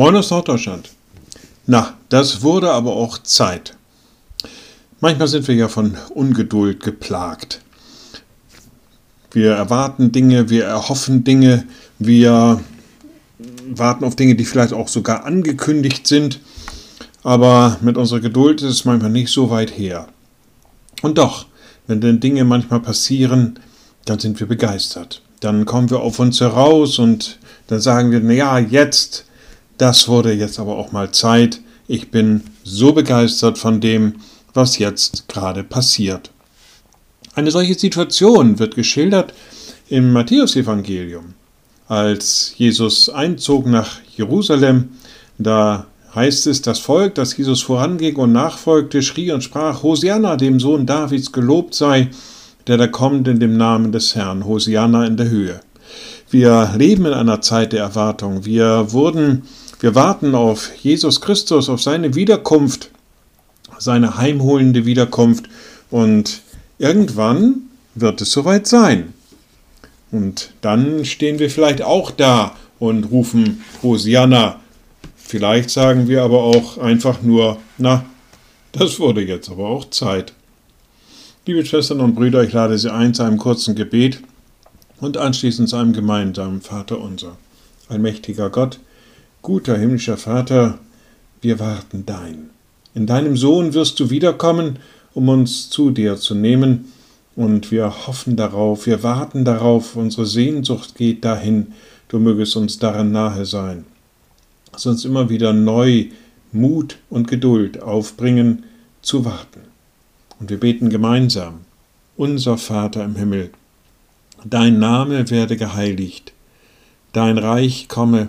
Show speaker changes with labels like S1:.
S1: Moin aus Norddeutschland. Na, das wurde aber auch Zeit. Manchmal sind wir ja von Ungeduld geplagt. Wir erwarten Dinge, wir erhoffen Dinge, wir warten auf Dinge, die vielleicht auch sogar angekündigt sind. Aber mit unserer Geduld ist es manchmal nicht so weit her. Und doch, wenn denn Dinge manchmal passieren, dann sind wir begeistert. Dann kommen wir auf uns heraus und dann sagen wir, naja, jetzt, das wurde jetzt aber auch mal Zeit. Ich bin so begeistert von dem, was jetzt gerade passiert. Eine solche Situation wird geschildert im Matthäusevangelium. Als Jesus einzog nach Jerusalem, da heißt es, das Volk, das Jesus voranging und nachfolgte, schrie und sprach, Hosianna, dem Sohn Davids, gelobt sei, der da kommt in dem Namen des Herrn, Hosianna in der Höhe. Wir leben in einer Zeit der Erwartung. Wir wurden, wir warten auf Jesus Christus, auf seine Wiederkunft, seine heimholende Wiederkunft und irgendwann wird es soweit sein. Und dann stehen wir vielleicht auch da und rufen Hosianna. Vielleicht sagen wir aber auch einfach nur, na, das wurde jetzt aber auch Zeit. Liebe Schwestern und Brüder, ich lade Sie ein zu einem kurzen Gebet und anschließend zu einem gemeinsamen Vater unser. Allmächtiger Gott, guter himmlischer Vater, wir warten dein. In deinem Sohn wirst du wiederkommen, um uns zu dir zu nehmen, und wir hoffen darauf, wir warten darauf, unsere Sehnsucht geht dahin, du mögest uns daran nahe sein. Lass uns immer wieder neu Mut und Geduld aufbringen, zu warten. Und wir beten gemeinsam. Unser Vater im Himmel, dein Name werde geheiligt, dein Reich komme,